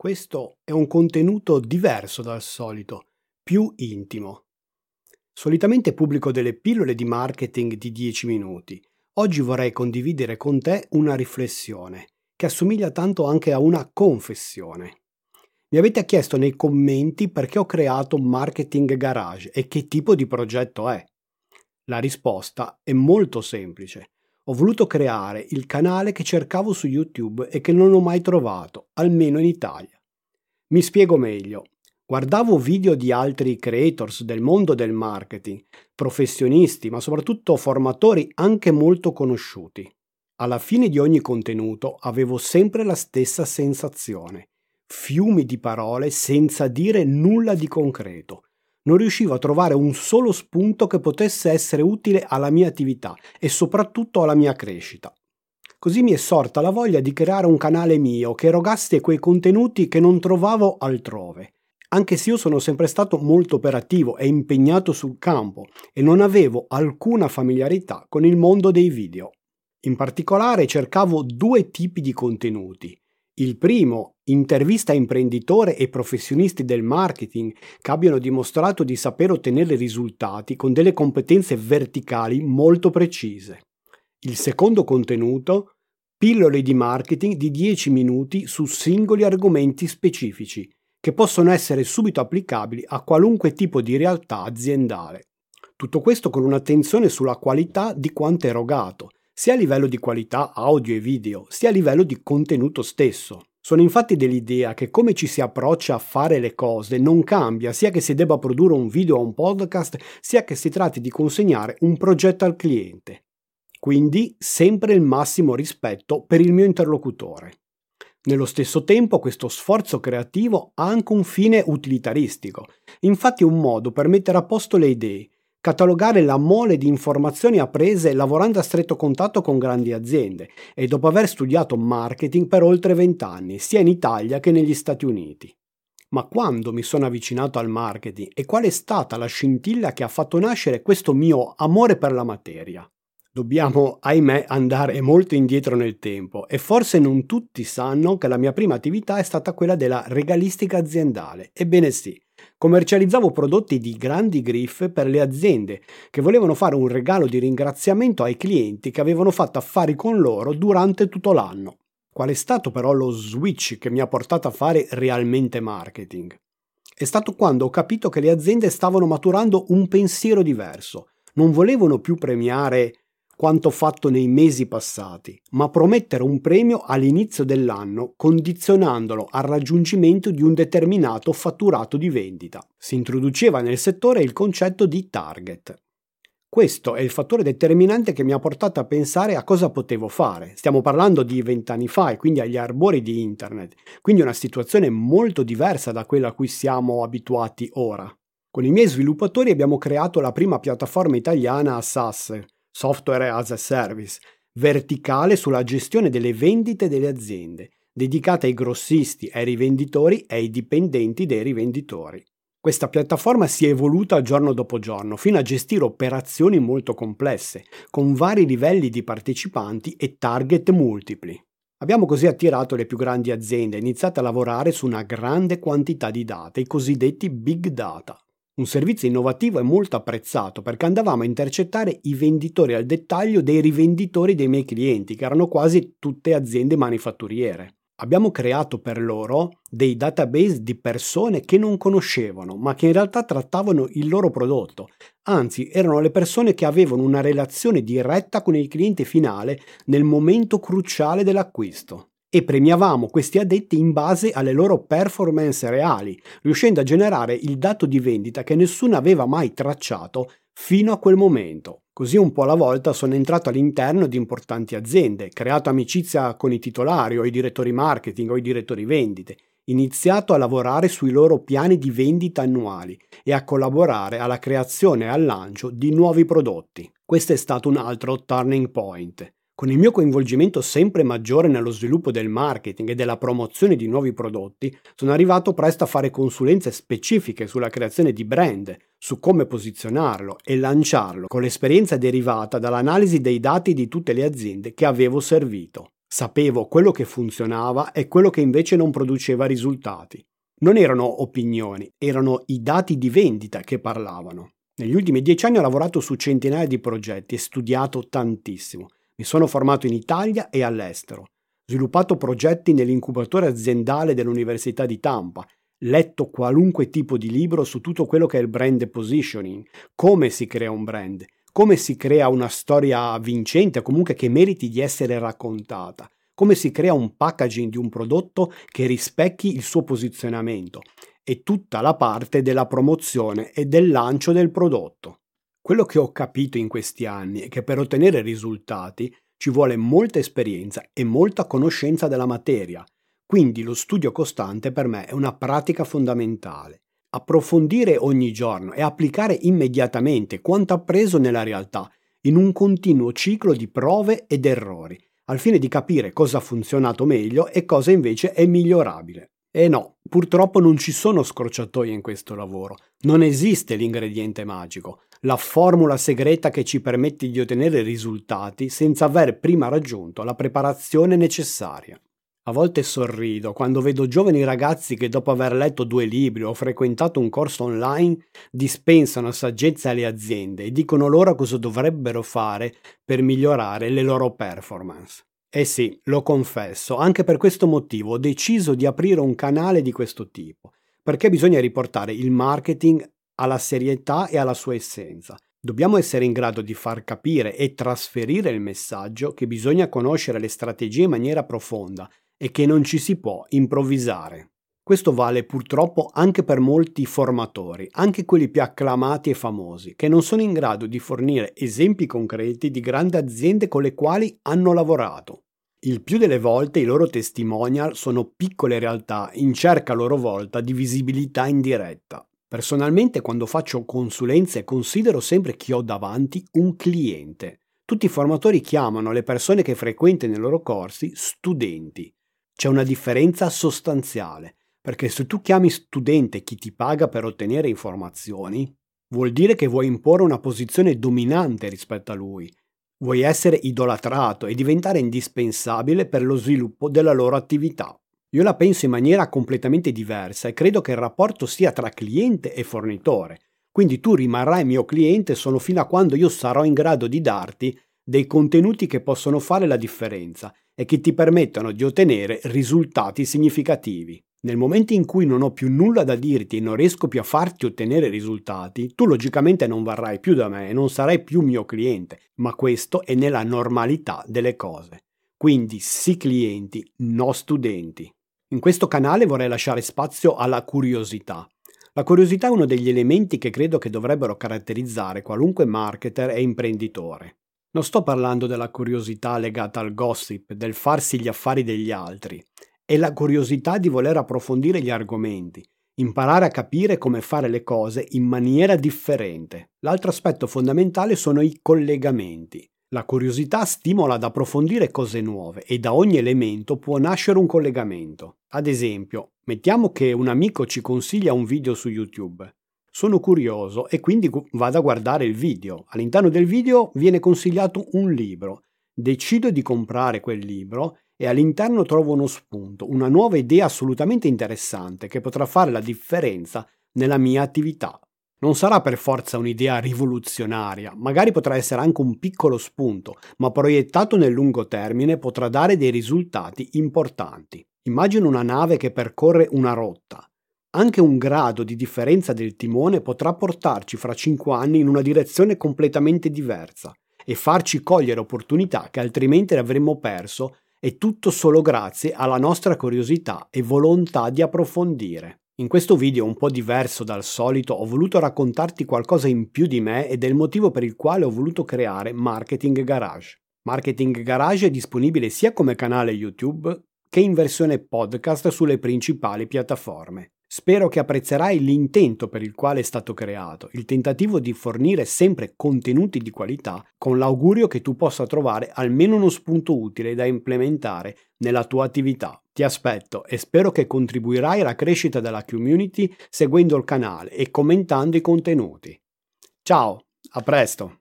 Questo è un contenuto diverso dal solito, più intimo. Solitamente pubblico delle pillole di marketing di 10 minuti. Oggi vorrei condividere con te una riflessione che assomiglia tanto anche a una confessione. Mi avete chiesto nei commenti perché ho creato Marketing Garage e che tipo di progetto è. La risposta è molto semplice. Ho voluto creare il canale che cercavo su YouTube e che non ho mai trovato, almeno in Italia. Mi spiego meglio. Guardavo video di altri creators del mondo del marketing, professionisti, ma soprattutto formatori anche molto conosciuti. Alla fine di ogni contenuto avevo sempre la stessa sensazione. Fiumi di parole senza dire nulla di concreto non riuscivo a trovare un solo spunto che potesse essere utile alla mia attività e soprattutto alla mia crescita. Così mi è sorta la voglia di creare un canale mio che erogasse quei contenuti che non trovavo altrove. Anche se io sono sempre stato molto operativo e impegnato sul campo e non avevo alcuna familiarità con il mondo dei video. In particolare cercavo due tipi di contenuti, il primo, intervista a imprenditori e professionisti del marketing che abbiano dimostrato di saper ottenere risultati con delle competenze verticali molto precise. Il secondo contenuto, pillole di marketing di 10 minuti su singoli argomenti specifici che possono essere subito applicabili a qualunque tipo di realtà aziendale. Tutto questo con un'attenzione sulla qualità di quanto erogato sia a livello di qualità audio e video, sia a livello di contenuto stesso. Sono infatti dell'idea che come ci si approccia a fare le cose non cambia sia che si debba produrre un video o un podcast, sia che si tratti di consegnare un progetto al cliente. Quindi sempre il massimo rispetto per il mio interlocutore. Nello stesso tempo questo sforzo creativo ha anche un fine utilitaristico, infatti è un modo per mettere a posto le idee, catalogare la mole di informazioni apprese lavorando a stretto contatto con grandi aziende e dopo aver studiato marketing per oltre vent'anni, sia in Italia che negli Stati Uniti. Ma quando mi sono avvicinato al marketing e qual è stata la scintilla che ha fatto nascere questo mio amore per la materia? Dobbiamo, ahimè, andare molto indietro nel tempo e forse non tutti sanno che la mia prima attività è stata quella della regalistica aziendale. Ebbene sì, commercializzavo prodotti di grandi griffe per le aziende che volevano fare un regalo di ringraziamento ai clienti che avevano fatto affari con loro durante tutto l'anno. Qual è stato però lo switch che mi ha portato a fare realmente marketing? È stato quando ho capito che le aziende stavano maturando un pensiero diverso. Non volevano più premiare quanto fatto nei mesi passati, ma promettere un premio all'inizio dell'anno condizionandolo al raggiungimento di un determinato fatturato di vendita. Si introduceva nel settore il concetto di target. Questo è il fattore determinante che mi ha portato a pensare a cosa potevo fare. Stiamo parlando di vent'anni fa e quindi agli arbori di Internet, quindi una situazione molto diversa da quella a cui siamo abituati ora. Con i miei sviluppatori abbiamo creato la prima piattaforma italiana a SaaS, Software as a Service, verticale sulla gestione delle vendite delle aziende, dedicata ai grossisti, ai rivenditori e ai dipendenti dei rivenditori. Questa piattaforma si è evoluta giorno dopo giorno fino a gestire operazioni molto complesse, con vari livelli di partecipanti e target multipli. Abbiamo così attirato le più grandi aziende e iniziato a lavorare su una grande quantità di dati, i cosiddetti big data. Un servizio innovativo e molto apprezzato perché andavamo a intercettare i venditori al dettaglio dei rivenditori dei miei clienti, che erano quasi tutte aziende manifatturiere. Abbiamo creato per loro dei database di persone che non conoscevano, ma che in realtà trattavano il loro prodotto. Anzi, erano le persone che avevano una relazione diretta con il cliente finale nel momento cruciale dell'acquisto e premiavamo questi addetti in base alle loro performance reali, riuscendo a generare il dato di vendita che nessuno aveva mai tracciato fino a quel momento. Così un po' alla volta sono entrato all'interno di importanti aziende, creato amicizia con i titolari o i direttori marketing o i direttori vendite, iniziato a lavorare sui loro piani di vendita annuali e a collaborare alla creazione e al lancio di nuovi prodotti. Questo è stato un altro turning point. Con il mio coinvolgimento sempre maggiore nello sviluppo del marketing e della promozione di nuovi prodotti, sono arrivato presto a fare consulenze specifiche sulla creazione di brand, su come posizionarlo e lanciarlo, con l'esperienza derivata dall'analisi dei dati di tutte le aziende che avevo servito. Sapevo quello che funzionava e quello che invece non produceva risultati. Non erano opinioni, erano i dati di vendita che parlavano. Negli ultimi dieci anni ho lavorato su centinaia di progetti e studiato tantissimo. Mi sono formato in Italia e all'estero. Sviluppato progetti nell'incubatore aziendale dell'Università di Tampa. Letto qualunque tipo di libro su tutto quello che è il brand positioning, come si crea un brand, come si crea una storia vincente comunque che meriti di essere raccontata, come si crea un packaging di un prodotto che rispecchi il suo posizionamento. E tutta la parte della promozione e del lancio del prodotto. Quello che ho capito in questi anni è che per ottenere risultati ci vuole molta esperienza e molta conoscenza della materia, quindi lo studio costante per me è una pratica fondamentale. Approfondire ogni giorno e applicare immediatamente quanto appreso nella realtà, in un continuo ciclo di prove ed errori, al fine di capire cosa ha funzionato meglio e cosa invece è migliorabile. E no, purtroppo non ci sono scorciatoie in questo lavoro, non esiste l'ingrediente magico, la formula segreta che ci permette di ottenere risultati senza aver prima raggiunto la preparazione necessaria. A volte sorrido quando vedo giovani ragazzi che dopo aver letto due libri o frequentato un corso online dispensano saggezza alle aziende e dicono loro cosa dovrebbero fare per migliorare le loro performance. Eh sì, lo confesso, anche per questo motivo ho deciso di aprire un canale di questo tipo, perché bisogna riportare il marketing alla serietà e alla sua essenza. Dobbiamo essere in grado di far capire e trasferire il messaggio che bisogna conoscere le strategie in maniera profonda e che non ci si può improvvisare. Questo vale purtroppo anche per molti formatori, anche quelli più acclamati e famosi, che non sono in grado di fornire esempi concreti di grandi aziende con le quali hanno lavorato. Il più delle volte i loro testimonial sono piccole realtà in cerca a loro volta di visibilità indiretta. Personalmente quando faccio consulenze considero sempre chi ho davanti un cliente. Tutti i formatori chiamano le persone che frequentano i loro corsi studenti c'è una differenza sostanziale, perché se tu chiami studente chi ti paga per ottenere informazioni, vuol dire che vuoi imporre una posizione dominante rispetto a lui, vuoi essere idolatrato e diventare indispensabile per lo sviluppo della loro attività. Io la penso in maniera completamente diversa e credo che il rapporto sia tra cliente e fornitore. Quindi tu rimarrai mio cliente solo fino a quando io sarò in grado di darti dei contenuti che possono fare la differenza e che ti permettano di ottenere risultati significativi. Nel momento in cui non ho più nulla da dirti e non riesco più a farti ottenere risultati, tu logicamente non varrai più da me e non sarai più mio cliente, ma questo è nella normalità delle cose. Quindi sì clienti, no studenti. In questo canale vorrei lasciare spazio alla curiosità. La curiosità è uno degli elementi che credo che dovrebbero caratterizzare qualunque marketer e imprenditore. Non sto parlando della curiosità legata al gossip, del farsi gli affari degli altri. È la curiosità di voler approfondire gli argomenti, imparare a capire come fare le cose in maniera differente. L'altro aspetto fondamentale sono i collegamenti. La curiosità stimola ad approfondire cose nuove e da ogni elemento può nascere un collegamento. Ad esempio, mettiamo che un amico ci consiglia un video su YouTube. Sono curioso e quindi vado a guardare il video. All'interno del video viene consigliato un libro. Decido di comprare quel libro e all'interno trovo uno spunto, una nuova idea assolutamente interessante che potrà fare la differenza nella mia attività. Non sarà per forza un'idea rivoluzionaria, magari potrà essere anche un piccolo spunto, ma proiettato nel lungo termine potrà dare dei risultati importanti. Immagino una nave che percorre una rotta. Anche un grado di differenza del timone potrà portarci fra 5 anni in una direzione completamente diversa e farci cogliere opportunità che altrimenti avremmo perso e tutto solo grazie alla nostra curiosità e volontà di approfondire. In questo video un po' diverso dal solito ho voluto raccontarti qualcosa in più di me ed è il motivo per il quale ho voluto creare Marketing Garage. Marketing Garage è disponibile sia come canale YouTube che in versione podcast sulle principali piattaforme. Spero che apprezzerai l'intento per il quale è stato creato, il tentativo di fornire sempre contenuti di qualità con l'augurio che tu possa trovare almeno uno spunto utile da implementare nella tua attività. Ti aspetto e spero che contribuirai alla crescita della community seguendo il canale e commentando i contenuti. Ciao, a presto!